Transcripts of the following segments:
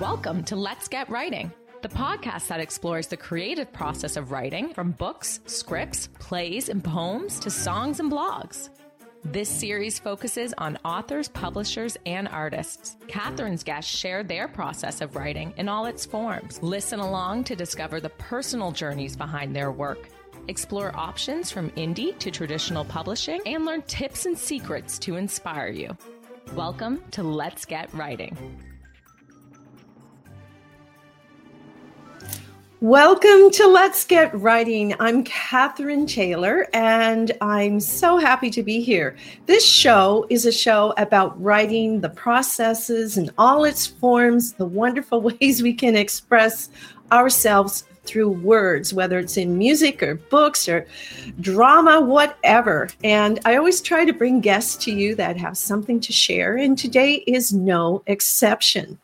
Welcome to Let's Get Writing, the podcast that explores the creative process of writing from books, scripts, plays, and poems to songs and blogs. This series focuses on authors, publishers, and artists. Catherine's guests share their process of writing in all its forms. Listen along to discover the personal journeys behind their work. Explore options from indie to traditional publishing and learn tips and secrets to inspire you. Welcome to Let's Get Writing. Welcome to Let's Get Writing. I'm Catherine Taylor, and I'm so happy to be here. This show is a show about writing, the processes and all its forms, the wonderful ways we can express ourselves through words, whether it's in music or books or drama, whatever. And I always try to bring guests to you that have something to share, and today is no exception.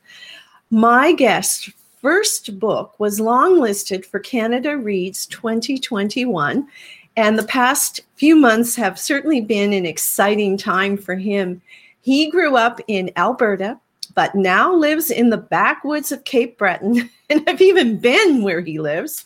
My guest first book was longlisted for Canada Reads 2021. And the past few months have certainly been an exciting time for him. He grew up in Alberta, but now lives in the backwoods of Cape Breton. And I've even been where he lives.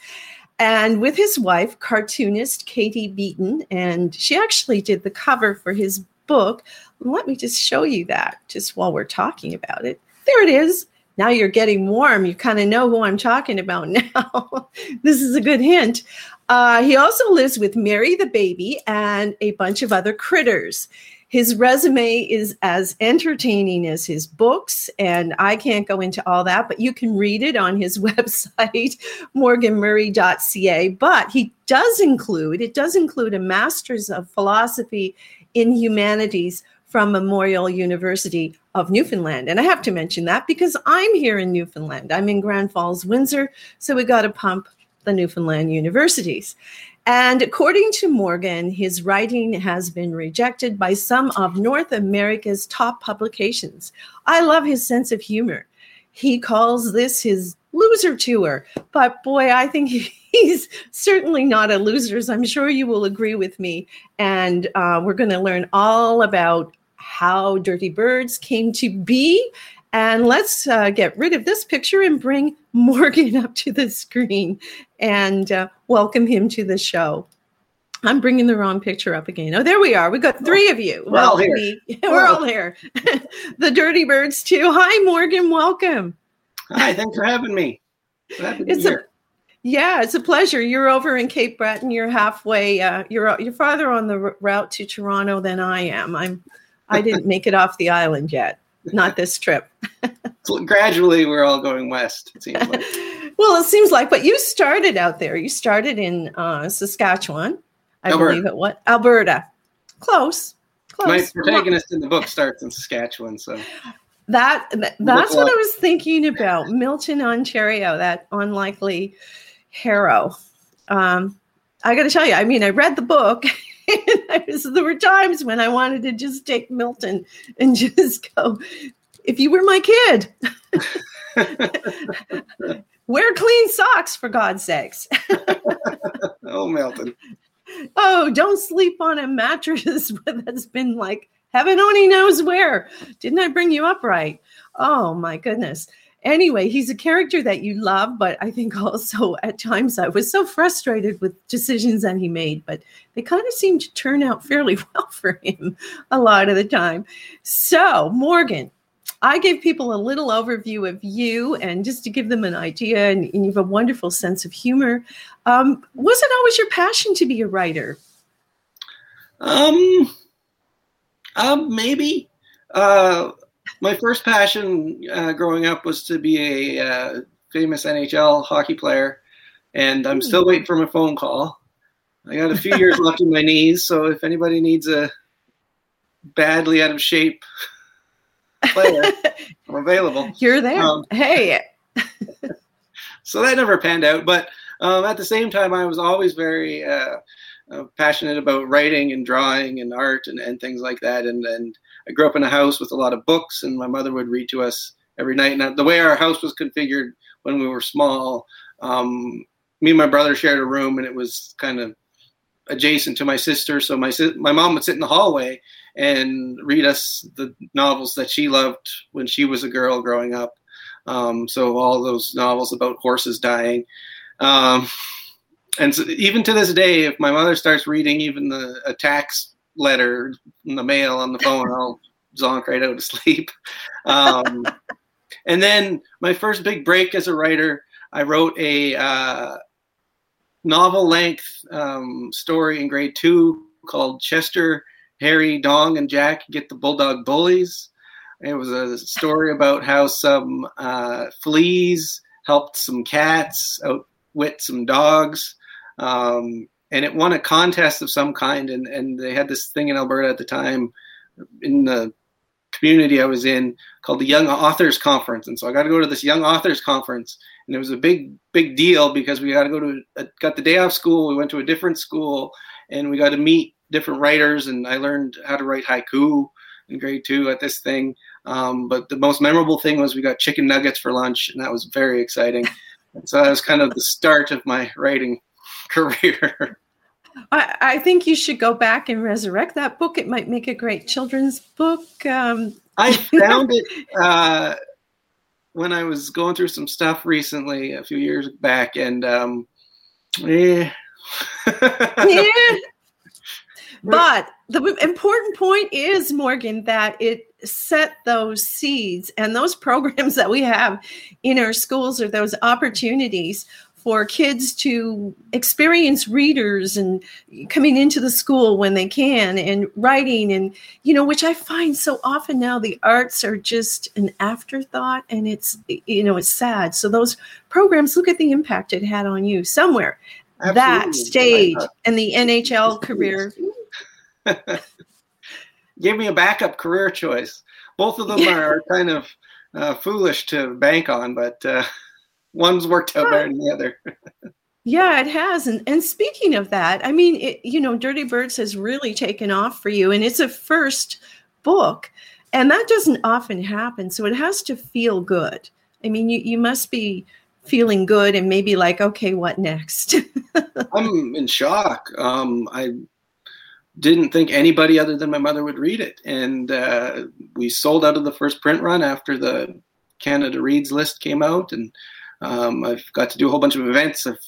And with his wife, cartoonist Katie Beaton. And she actually did the cover for his book. Let me just show you that just while we're talking about it. There it is now you're getting warm. You kind of know who I'm talking about now. this is a good hint. Uh, he also lives with Mary the baby and a bunch of other critters. His resume is as entertaining as his books, and I can't go into all that, but you can read it on his website, morganmurray.ca. But he does include, it does include a master's of philosophy in humanities from Memorial University of Newfoundland. And I have to mention that because I'm here in Newfoundland. I'm in Grand Falls, Windsor. So we got to pump the Newfoundland universities. And according to Morgan, his writing has been rejected by some of North America's top publications. I love his sense of humor. He calls this his loser tour. But boy, I think he's certainly not a loser. I'm sure you will agree with me. And uh, we're going to learn all about how Dirty Birds came to be. And let's uh, get rid of this picture and bring Morgan up to the screen and uh, welcome him to the show. I'm bringing the wrong picture up again. Oh, there we are. We got three of you. We're all here. We, are all here. the Dirty Birds too. Hi, Morgan. Welcome. Hi. Thanks for having me. It's a, yeah, it's a pleasure. You're over in Cape Breton. You're halfway. Uh, you're you're farther on the route to Toronto than I am. I'm I didn't make it off the island yet. Not this trip. Gradually, we're all going west. It seems like. well, it seems like. But you started out there. You started in uh, Saskatchewan, I Alberta. believe it. What Alberta? Close. Close. My protagonist in the book starts in Saskatchewan, so that, that that's what I was thinking about. Milton, Ontario, that unlikely hero. Um, I got to tell you, I mean, I read the book there were times when I wanted to just take Milton and just go, if you were my kid, wear clean socks for God's sakes. oh, Milton. Oh, don't sleep on a mattress that's been like heaven only knows where. Didn't I bring you up right? Oh, my goodness anyway, he's a character that you love, but I think also at times I was so frustrated with decisions that he made, but they kind of seem to turn out fairly well for him a lot of the time. So, Morgan, I gave people a little overview of you and just to give them an idea, and, and you have a wonderful sense of humor. Um, was it always your passion to be a writer? Um, um maybe. Uh, my first passion uh, growing up was to be a uh, famous NHL hockey player, and I'm still waiting for my phone call. I got a few years left in my knees, so if anybody needs a badly out of shape player, I'm available. You're there. Um, hey. so that never panned out, but um, at the same time, I was always very uh, uh, passionate about writing and drawing and art and, and things like that, and and I grew up in a house with a lot of books, and my mother would read to us every night. And the way our house was configured when we were small, um, me and my brother shared a room, and it was kind of adjacent to my sister. So my my mom would sit in the hallway and read us the novels that she loved when she was a girl growing up. Um, so all those novels about horses dying. Um, and so even to this day, if my mother starts reading even the a tax letter in the mail on the phone, I'll zonk right out of sleep. Um, and then my first big break as a writer, I wrote a uh, novel length um, story in grade two called Chester, Harry, Dong, and Jack Get the Bulldog Bullies. It was a story about how some uh, fleas helped some cats outwit some dogs. Um, and it won a contest of some kind. And, and they had this thing in Alberta at the time in the community I was in called the Young Authors Conference. And so I got to go to this Young Authors Conference. And it was a big, big deal because we got to go to, a, got the day off school. We went to a different school and we got to meet different writers. And I learned how to write haiku in grade two at this thing. Um, but the most memorable thing was we got chicken nuggets for lunch, and that was very exciting. And so that was kind of the start of my writing career. I, I, think you should go back and resurrect that book. It might make a great children's book. Um, I found it uh, when I was going through some stuff recently, a few years back, and um, yeah. yeah. But the important point is, Morgan, that it set those seeds and those programs that we have in our schools or those opportunities for kids to experience readers and coming into the school when they can and writing and you know which i find so often now the arts are just an afterthought and it's you know it's sad. So those programs look at the impact it had on you somewhere. Absolutely. that stage and the nhl career. give me a backup career choice. Both of them are kind of uh, foolish to bank on but uh, one's worked out better than the other. yeah, it has. And and speaking of that, I mean, it, you know, Dirty Birds has really taken off for you, and it's a first book, and that doesn't often happen. So it has to feel good. I mean, you you must be feeling good and maybe like, okay, what next? I'm in shock. Um, I didn't think anybody other than my mother would read it, and uh, we sold out of the first print run after the Canada Reads list came out, and um, I've got to do a whole bunch of events. I've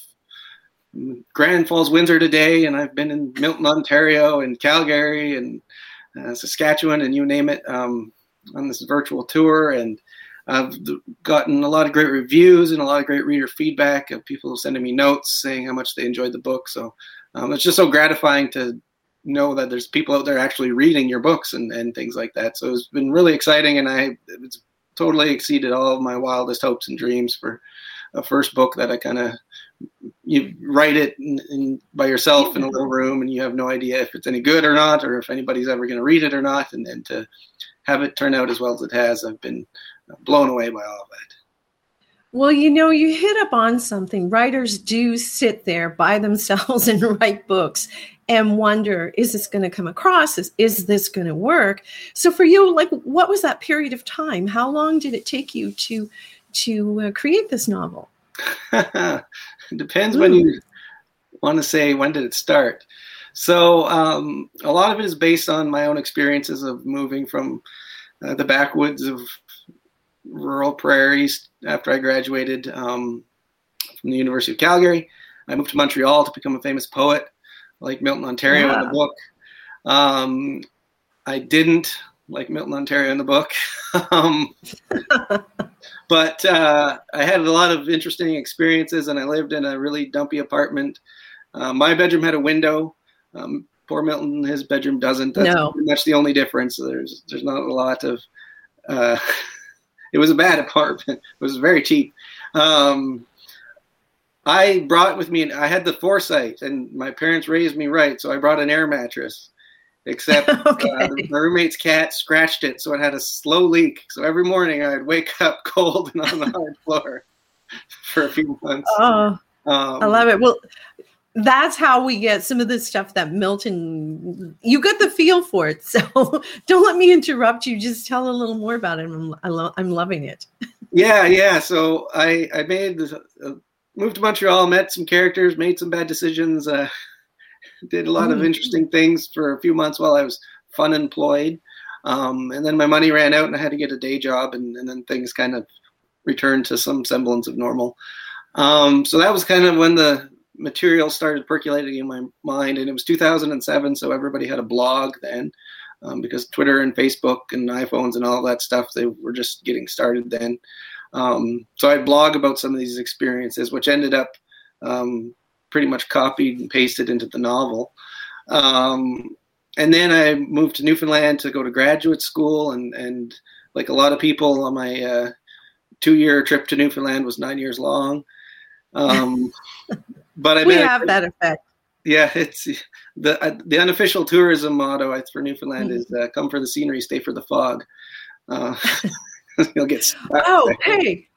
Grand Falls, Windsor today, and I've been in Milton, Ontario, and Calgary, and uh, Saskatchewan, and you name it, um, on this virtual tour. And I've gotten a lot of great reviews and a lot of great reader feedback of people sending me notes saying how much they enjoyed the book. So um, it's just so gratifying to know that there's people out there actually reading your books and, and things like that. So it's been really exciting, and I it's totally exceeded all of my wildest hopes and dreams for a first book that I kind of you write it in, in, by yourself in a little room and you have no idea if it's any good or not or if anybody's ever going to read it or not. And then to have it turn out as well as it has i've been blown away by all of that well you know you hit up on something. Writers do sit there by themselves and write books and wonder is this going to come across? Is, is this going to work? So for you like what was that period of time? How long did it take you to to uh, create this novel depends Ooh. when you want to say when did it start so um, a lot of it is based on my own experiences of moving from uh, the backwoods of rural prairies after i graduated um, from the university of calgary i moved to montreal to become a famous poet like Milton, Ontario yeah. in the book. Um, I didn't like Milton, Ontario in the book. but uh, I had a lot of interesting experiences, and I lived in a really dumpy apartment. Uh, my bedroom had a window. Um, poor Milton, his bedroom doesn't. That's no. pretty much the only difference. There's there's not a lot of. Uh, it was a bad apartment. It was very cheap. Um, I brought with me, and I had the foresight, and my parents raised me right, so I brought an air mattress. Except okay. uh, the, roommate's cat scratched it, so it had a slow leak. So every morning I'd wake up cold and on the hard floor for a few months. Oh, um, I love it. Well, that's how we get some of the stuff that Milton. You got the feel for it, so don't let me interrupt you. Just tell a little more about it. I'm, I lo- I'm loving it. Yeah, yeah. So I I made this, uh, moved to Montreal, met some characters, made some bad decisions, uh, did a lot of interesting things for a few months while I was fun employed. Um, and then my money ran out and I had to get a day job and, and then things kind of returned to some semblance of normal. Um, so that was kind of when the material started percolating in my mind, and it was 2007, so everybody had a blog then. Um, because Twitter and Facebook and iPhones and all that stuff, they were just getting started then. Um, so I'd blog about some of these experiences, which ended up um, pretty much copied and pasted into the novel. Um, and then I moved to Newfoundland to go to graduate school, and and like a lot of people on my uh, two-year trip to Newfoundland was nine years long. Um, but I we have that effect. Yeah, it's the uh, the unofficial tourism motto for Newfoundland mm-hmm. is uh, "Come for the scenery, stay for the fog." Uh, you'll get. Oh, hey,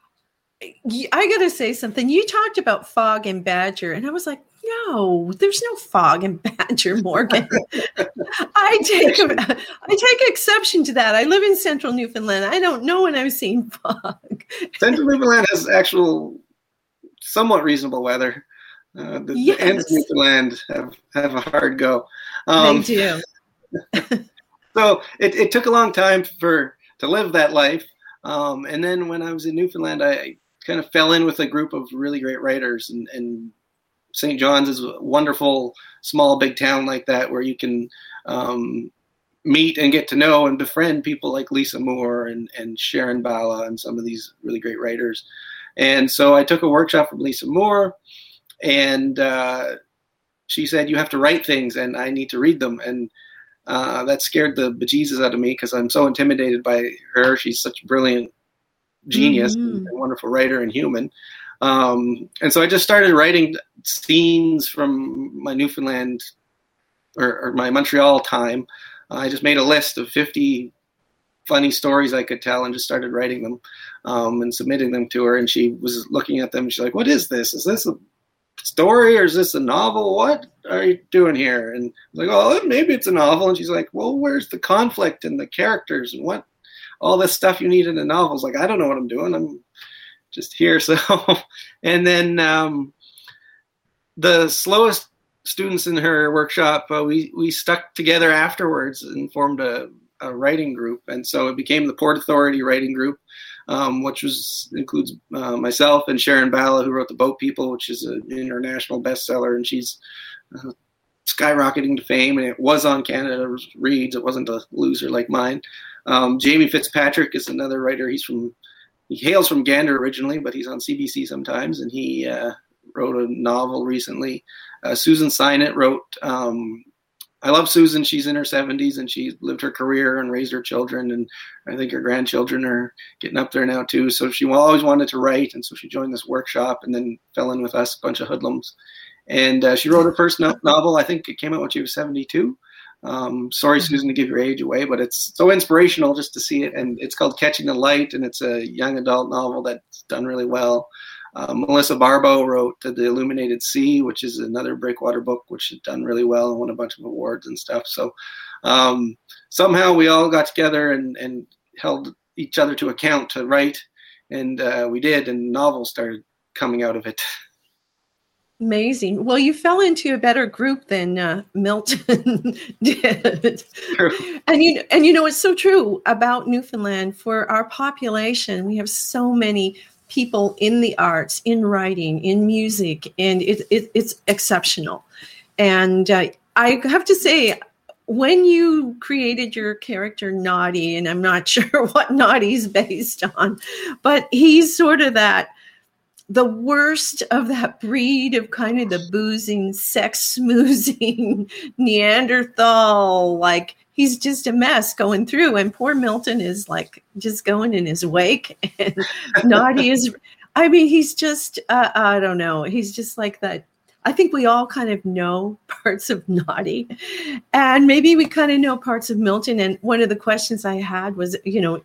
I got to say something. You talked about fog and badger, and I was like, no, there's no fog and badger, Morgan. I take I take exception to that. I live in central Newfoundland. I don't know when I've seen fog. central Newfoundland has actual somewhat reasonable weather. Uh, the, yes. the, ends of Newfoundland have, have a hard go. Um, they do. so it, it took a long time for to live that life. Um, and then when I was in Newfoundland, I kind of fell in with a group of really great writers, and, and St. John's is a wonderful small big town like that where you can um, meet and get to know and befriend people like Lisa Moore and, and Sharon Bala and some of these really great writers. And so I took a workshop from Lisa Moore, and uh, she said, "You have to write things, and I need to read them." And uh, that scared the bejesus out of me because I'm so intimidated by her. She's such a brilliant genius mm-hmm. and wonderful writer and human. Um, and so I just started writing scenes from my Newfoundland or, or my Montreal time. Uh, I just made a list of 50 funny stories I could tell and just started writing them um, and submitting them to her. And she was looking at them. She's like, "What is this? Is this a story or is this a novel? What are you doing here?" And I was like, "Oh, maybe it's a novel." And she's like, "Well, where's the conflict and the characters and what all this stuff you need in a novel?" I was like, "I don't know what I'm doing. I'm just here." So, and then um, the slowest students in her workshop, uh, we we stuck together afterwards and formed a a writing group, and so it became the Port Authority Writing Group, um, which was includes uh, myself and Sharon Bala, who wrote The Boat People, which is an international bestseller, and she's uh, skyrocketing to fame. And it was on Canada Reads; it wasn't a loser like mine. Um, Jamie Fitzpatrick is another writer. He's from he hails from Gander originally, but he's on CBC sometimes, and he uh, wrote a novel recently. Uh, Susan Sinnott wrote um, I love Susan. She's in her 70s and she lived her career and raised her children. And I think her grandchildren are getting up there now too. So she always wanted to write. And so she joined this workshop and then fell in with us, a bunch of hoodlums. And uh, she wrote her first no- novel. I think it came out when she was 72. Um, sorry, mm-hmm. Susan, to give your age away, but it's so inspirational just to see it. And it's called Catching the Light. And it's a young adult novel that's done really well. Uh, Melissa Barbeau wrote The Illuminated Sea, which is another breakwater book, which has done really well and won a bunch of awards and stuff. So um, somehow we all got together and, and held each other to account to write, and uh, we did, and novels started coming out of it. Amazing. Well, you fell into a better group than uh, Milton did. True. And you and you know it's so true about Newfoundland for our population. We have so many people in the arts, in writing, in music, and it, it, it's exceptional. And uh, I have to say, when you created your character Naughty, and I'm not sure what Naughty's based on, but he's sort of that the worst of that breed of kind of the boozing, sex smoozing Neanderthal, like he's just a mess going through. And poor Milton is like just going in his wake. And Naughty is, I mean, he's just, uh, I don't know. He's just like that. I think we all kind of know parts of Naughty, and maybe we kind of know parts of Milton. And one of the questions I had was, you know,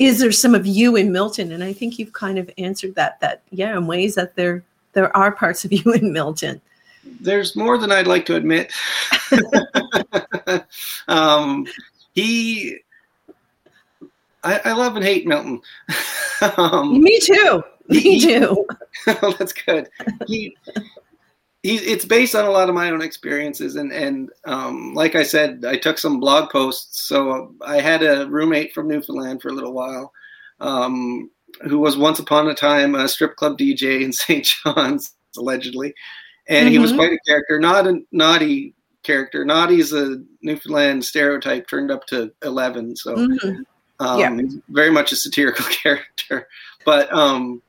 is there some of you in Milton? And I think you've kind of answered that. That yeah, in ways that there there are parts of you in Milton there's more than I'd like to admit. um, he, I, I, love and hate Milton. um, Me too. Me he, too. that's good. He, he, it's based on a lot of my own experiences, and and um, like I said, I took some blog posts. So I had a roommate from Newfoundland for a little while. Um, who was once upon a time a strip club DJ in St. John's, allegedly, and mm-hmm. he was mm-hmm. quite a character, not a naughty character. Naughty's a Newfoundland stereotype turned up to eleven, so mm-hmm. um, yeah. very much a satirical character. But um,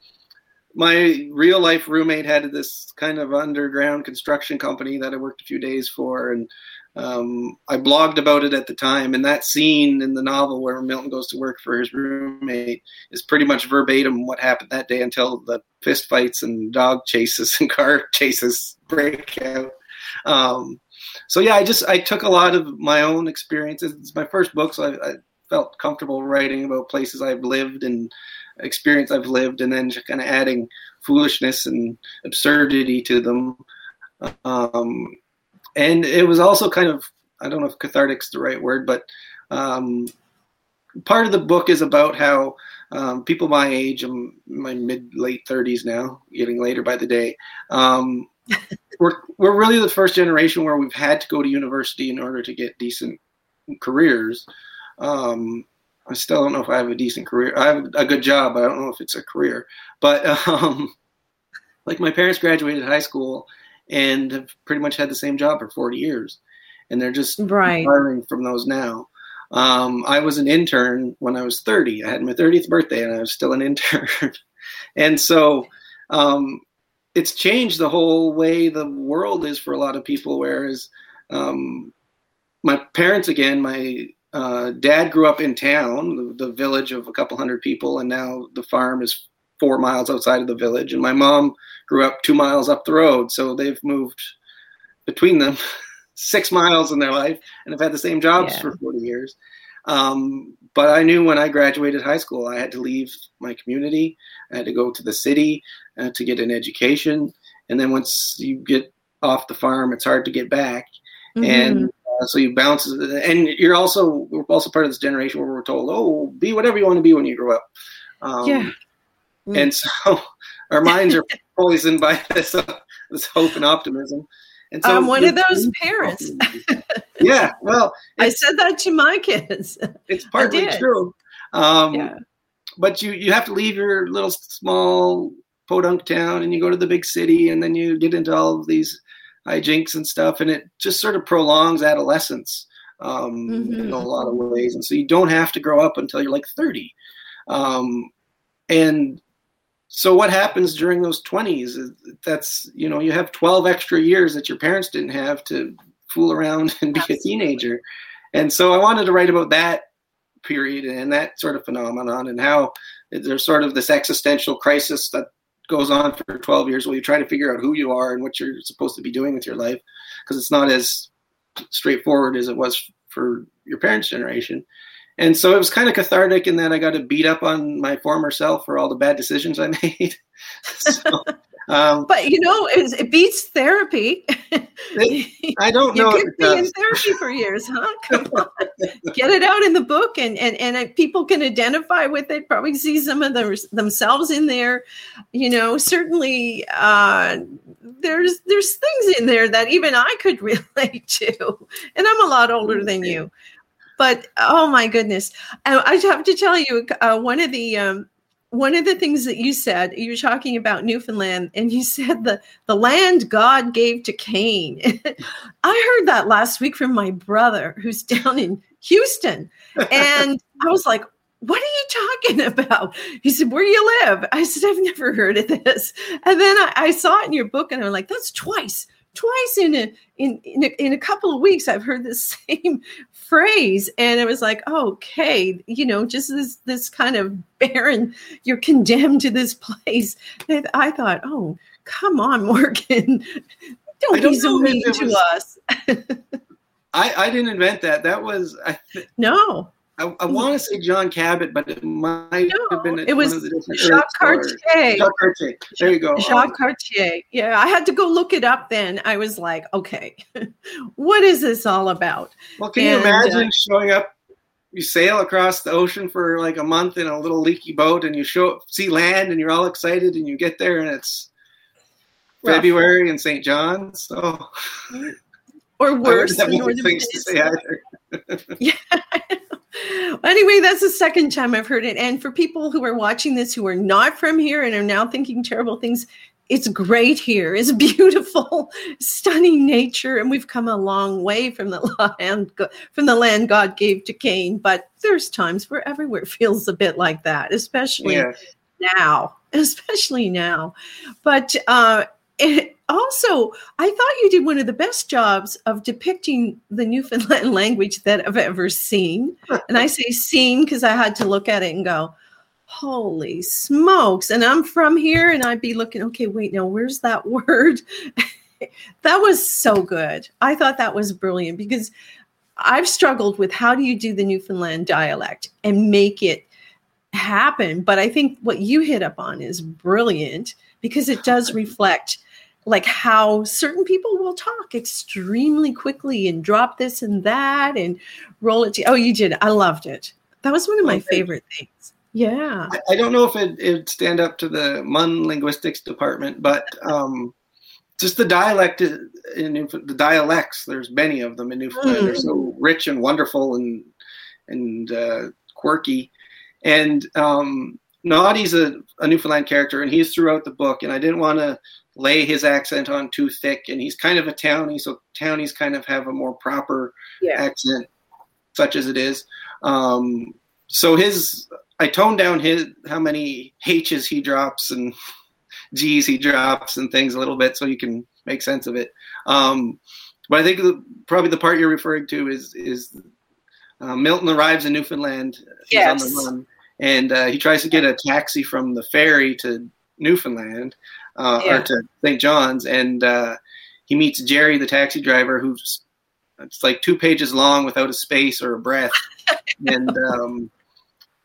my real life roommate had this kind of underground construction company that I worked a few days for, and um, I blogged about it at the time. And that scene in the novel where Milton goes to work for his roommate is pretty much verbatim what happened that day until the fist fights and dog chases and car chases break out. Um, so yeah, I just I took a lot of my own experiences. It's my first book, so I, I felt comfortable writing about places I've lived and experience I've lived, and then just kind of adding foolishness and absurdity to them. Um, and it was also kind of I don't know if cathartic's the right word, but um, part of the book is about how um, people my age, I'm my mid late 30s now, getting later by the day. Um, we're we're really the first generation where we've had to go to university in order to get decent careers. Um, I still don't know if I have a decent career. I have a good job. I don't know if it's a career, but um, like my parents graduated high school and have pretty much had the same job for 40 years, and they're just right. hiring from those now. Um, I was an intern when I was 30. I had my 30th birthday, and I was still an intern. and so um, it's changed the whole way the world is for a lot of people. Whereas um, my parents, again, my uh, dad grew up in town, the, the, village of a couple hundred people, and now the farm is four miles outside of the village. And my mom grew up two miles up the road, so they've moved between them six miles in their life and have had the same jobs yeah. for 40 years. Um, but I knew when I graduated high school, I had to leave my community. I had to go to the city uh, to get an education. And then once you get off the farm, it's hard to get back. Mm-hmm. And uh, so you bounce, and you're also we're also part of this generation where we're told, "Oh, be whatever you want to be when you grow up." Um, yeah. Mm. And so our minds are poisoned by this uh, this hope and optimism. And so I'm one of those parents. yeah, well, I said that to my kids. It's partly true. Um, yeah. But you you have to leave your little small podunk town and you go to the big city and then you get into all of these hijinks and stuff, and it just sort of prolongs adolescence um, mm-hmm. in a lot of ways. And so you don't have to grow up until you're like 30. Um, and so what happens during those 20s? That's you know you have 12 extra years that your parents didn't have to fool around and be a teenager. And so I wanted to write about that period and that sort of phenomenon and how there's sort of this existential crisis that goes on for 12 years while you try to figure out who you are and what you're supposed to be doing with your life because it's not as straightforward as it was for your parents' generation. And so it was kind of cathartic in that I got to beat up on my former self for all the bad decisions I made. so, um, but you know, it, it beats therapy. It, I don't know. You could be in therapy for years, huh? Come on, get it out in the book, and and and people can identify with it. Probably see some of the, themselves in there. You know, certainly uh, there's there's things in there that even I could relate to, and I'm a lot older than you. But oh my goodness, I have to tell you, uh, one of the um, one of the things that you said, you were talking about Newfoundland, and you said the the land God gave to Cain. I heard that last week from my brother, who's down in Houston, and I was like, "What are you talking about?" He said, "Where do you live?" I said, "I've never heard of this," and then I, I saw it in your book, and I'm like, "That's twice." Twice in a in in a, in a couple of weeks, I've heard the same phrase. And it was like okay you know just this this kind of barren you're condemned to this place and i thought oh come on morgan. Don't, don't be so mean to was, us. I i didn't invent that. That was i th- no I, I want to say John Cabot, but it might no, have been it was Jacques Cartier. Jacques Cartier. There you go. Jacques um, Cartier. Yeah, I had to go look it up. Then I was like, okay, what is this all about? Well, can and, you imagine uh, showing up? You sail across the ocean for like a month in a little leaky boat, and you show see land, and you're all excited, and you get there, and it's rough. February in St. John's. So, or worse, I things to say either. yeah. Anyway, that's the second time I've heard it. And for people who are watching this who are not from here and are now thinking terrible things, it's great here. It's beautiful, stunning nature, and we've come a long way from the land from the land God gave to Cain. But there's times where everywhere feels a bit like that, especially yeah. now, especially now. But uh, it, also, I thought you did one of the best jobs of depicting the Newfoundland language that I've ever seen. And I say seen because I had to look at it and go, holy smokes. And I'm from here and I'd be looking, okay, wait, now where's that word? that was so good. I thought that was brilliant because I've struggled with how do you do the Newfoundland dialect and make it happen. But I think what you hit up on is brilliant because it does reflect like how certain people will talk extremely quickly and drop this and that and roll it to oh you did i loved it that was one of my okay. favorite things yeah i, don't know if it would stand up to the mun linguistics department but um just the dialect in the dialects there's many of them in newfoundland mm. they're so rich and wonderful and and uh, quirky and um Noddy's a, a Newfoundland character, and he's throughout the book. And I didn't want to lay his accent on too thick, and he's kind of a townie, so townies kind of have a more proper yeah. accent, such as it is. Um, so his, I toned down his how many H's he drops and G's he drops and things a little bit, so you can make sense of it. Um, but I think the, probably the part you're referring to is is uh, Milton arrives in Newfoundland. He's on the run, and uh, he tries to get a taxi from the ferry to Newfoundland uh, yeah. or to St. John's, and uh, he meets Jerry, the taxi driver, who's it's like two pages long without a space or a breath. and um,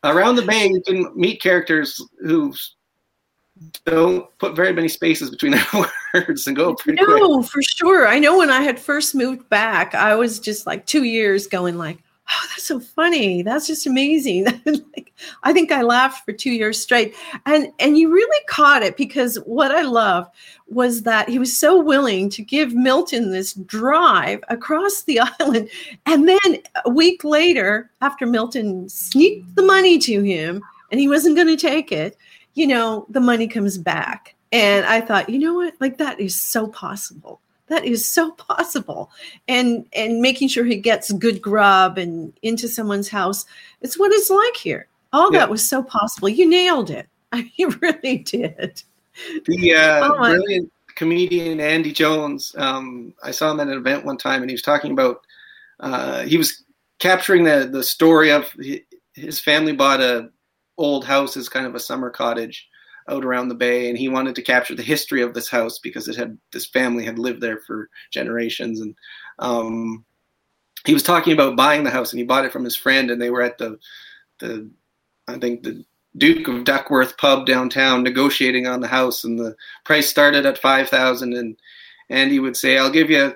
around the bay, you can meet characters who don't put very many spaces between their words and go pretty no, quick. No, for sure. I know when I had first moved back, I was just like two years going like, oh, that's so funny. That's just amazing. like, I think I laughed for two years straight. And and you really caught it because what I love was that he was so willing to give Milton this drive across the island. And then a week later, after Milton sneaked the money to him and he wasn't going to take it, you know, the money comes back. And I thought, you know what? Like that is so possible that is so possible. And and making sure he gets good grub and into someone's house it's what it's like here. All yeah. that was so possible. You nailed it. You really did. The uh, oh brilliant comedian andy jones um, i saw him at an event one time and he was talking about uh, he was capturing the the story of his family bought a old house as kind of a summer cottage out around the bay and he wanted to capture the history of this house because it had this family had lived there for generations. And um, he was talking about buying the house and he bought it from his friend and they were at the the I think the Duke of Duckworth pub downtown negotiating on the house and the price started at 5000 and and he would say I'll give you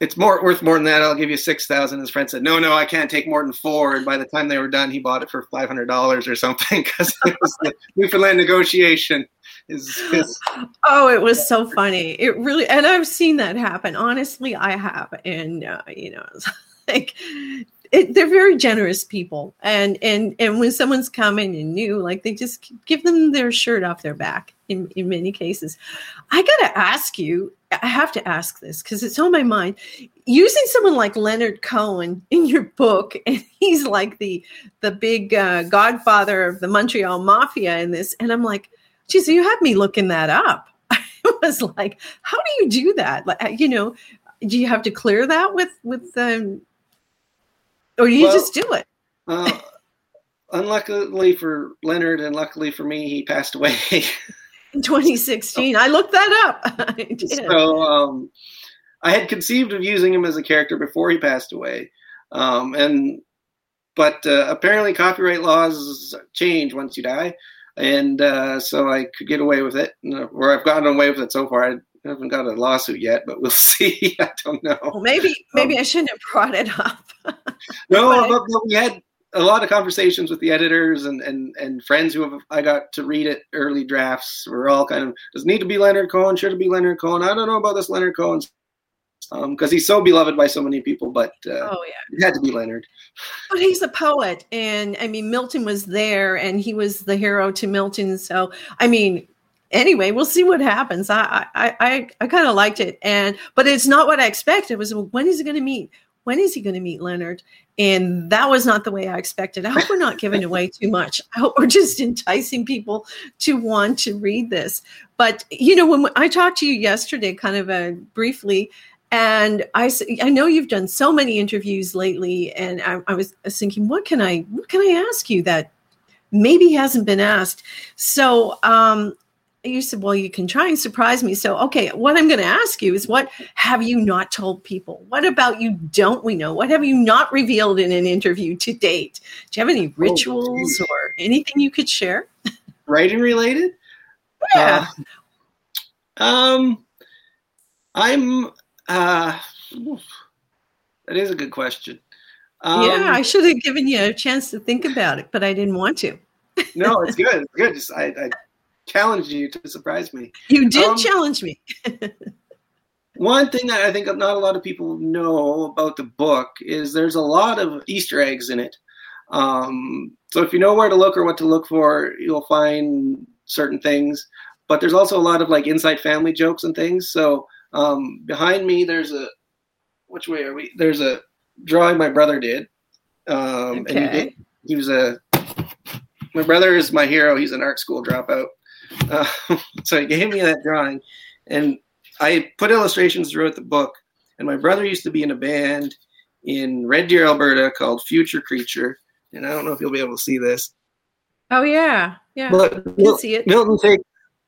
it's more worth more than that. I'll give you six thousand. His friend said, "No, no, I can't take more than four. And by the time they were done, he bought it for five hundred dollars or something because it was the Newfoundland negotiation. Is, is, oh, it was so funny. It really, and I've seen that happen. Honestly, I have, and uh, you know, it's like it, they're very generous people, and and and when someone's coming and new, like they just give them their shirt off their back. In in many cases, I gotta ask you. I have to ask this because it's on my mind. Using someone like Leonard Cohen in your book, and he's like the the big uh, godfather of the Montreal Mafia in this, and I'm like, geez, you had me looking that up. I was like, how do you do that? Like, you know, do you have to clear that with with um, or you well, just do it? uh, unluckily for Leonard, and luckily for me, he passed away. in 2016. I looked that up. I so um, I had conceived of using him as a character before he passed away, um, and but uh, apparently copyright laws change once you die, and uh, so I could get away with it, or I've gotten away with it so far. I haven't got a lawsuit yet, but we'll see. I don't know. Well, maybe maybe um, I shouldn't have brought it up. no, but, but we had a lot of conversations with the editors and, and, and friends who have, I got to read it early drafts. We're all kind of does it need to be Leonard Cohen? Should it be Leonard Cohen? I don't know about this Leonard Cohen because um, he's so beloved by so many people. But uh, oh yeah, it had to be Leonard. But he's a poet, and I mean Milton was there, and he was the hero to Milton. So I mean, anyway, we'll see what happens. I I I, I kind of liked it, and but it's not what I expected. It was when is he going to meet? When is he going to meet Leonard? And that was not the way I expected. I hope we're not giving away too much. I hope we're just enticing people to want to read this. But you know, when I talked to you yesterday, kind of uh, briefly, and I, I know you've done so many interviews lately, and I, I was thinking, what can I, what can I ask you that maybe hasn't been asked? So um, you said, well, you can try and surprise me. So, okay, what I'm going to ask you is what have you not told people? What about you don't we know? What have you not revealed in an interview to date? Do you have any oh, rituals oh, or anything you could share? Writing related? Yeah. Uh, um, I'm, uh, that is a good question. Um, yeah, I should have given you a chance to think about it, but I didn't want to. no, it's good. It's good. Just, I, I challenged you to surprise me. You did um, challenge me. one thing that I think not a lot of people know about the book is there's a lot of Easter eggs in it. Um, so if you know where to look or what to look for, you'll find certain things. But there's also a lot of like inside family jokes and things. So um, behind me, there's a which way are we? There's a drawing my brother did. Um, okay. And he, did, he was a my brother is my hero. He's an art school dropout. Uh, so he gave me that drawing, and I put illustrations throughout the book. And my brother used to be in a band in Red Deer, Alberta, called Future Creature. And I don't know if you'll be able to see this. Oh yeah, yeah. But Mil- see it. Milton take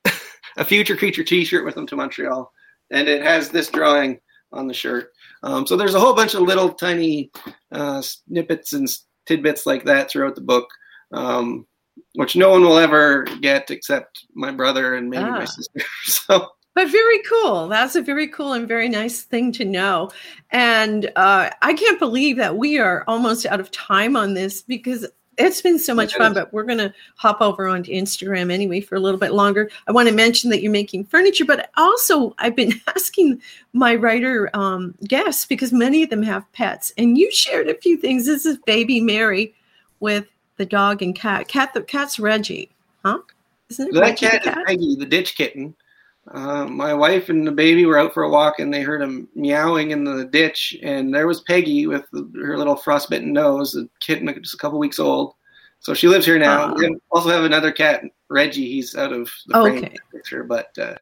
a Future Creature T-shirt with him to Montreal, and it has this drawing on the shirt. Um, so there's a whole bunch of little tiny uh, snippets and tidbits like that throughout the book. Um, which no one will ever get except my brother and maybe ah. my sister. So, but very cool. That's a very cool and very nice thing to know. And uh, I can't believe that we are almost out of time on this because it's been so much fun. But we're going to hop over onto Instagram anyway for a little bit longer. I want to mention that you're making furniture, but also I've been asking my writer um, guests because many of them have pets, and you shared a few things. This is baby Mary with the dog and cat. Cat the cat's Reggie, huh? Isn't it that Reggie cat, cat is Peggy, the ditch kitten. Uh, my wife and the baby were out for a walk and they heard him meowing in the ditch and there was Peggy with her little frostbitten nose, a kitten just a couple weeks old. So she lives here now. Uh, we also have another cat, Reggie. He's out of the frame okay. picture, but uh,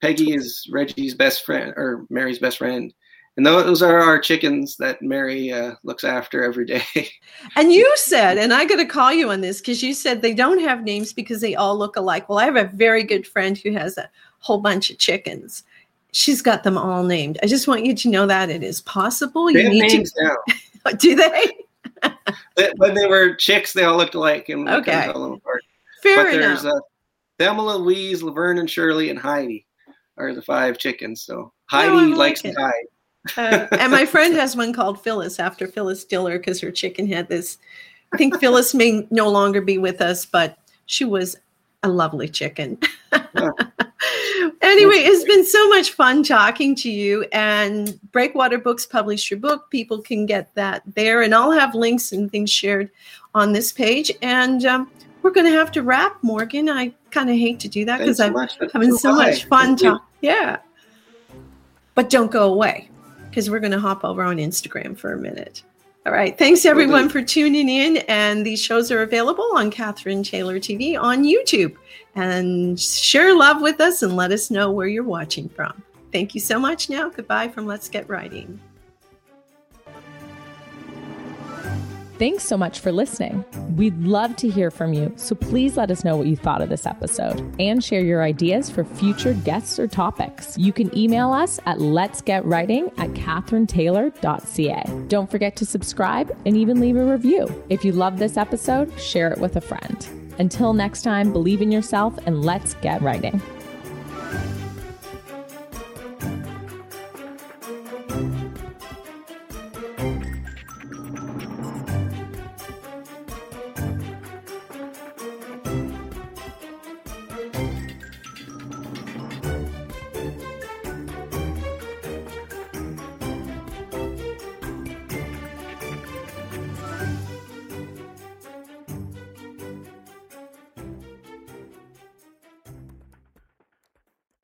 Peggy is Reggie's best friend or Mary's best friend and those are our chickens that Mary uh, looks after every day. and you said, and I got to call you on this because you said they don't have names because they all look alike. Well, I have a very good friend who has a whole bunch of chickens. She's got them all named. I just want you to know that it is possible. They you need names to... now. Do they? when they were chicks, they all looked alike, and okay. tell them apart. Fair but enough. there's uh, Thelma, Louise, Laverne, and Shirley, and Heidi are the five chickens. So Heidi no, likes like to hide. Uh, and my friend has one called Phyllis after Phyllis Diller because her chicken had this. I think Phyllis may no longer be with us, but she was a lovely chicken. anyway, it's been so much fun talking to you. And Breakwater Books published your book. People can get that there, and I'll have links and things shared on this page. And um, we're going to have to wrap, Morgan. I kind of hate to do that because I'm having so much fun. To- yeah, but don't go away because we're going to hop over on Instagram for a minute. All right. Thanks everyone for tuning in. And these shows are available on Catherine Taylor TV on YouTube. And share love with us and let us know where you're watching from. Thank you so much now. Goodbye from Let's Get Writing. Thanks so much for listening. We'd love to hear from you, so please let us know what you thought of this episode and share your ideas for future guests or topics. You can email us at letsgetwriting at catherinetaylor.ca. Don't forget to subscribe and even leave a review. If you love this episode, share it with a friend. Until next time, believe in yourself and let's get writing.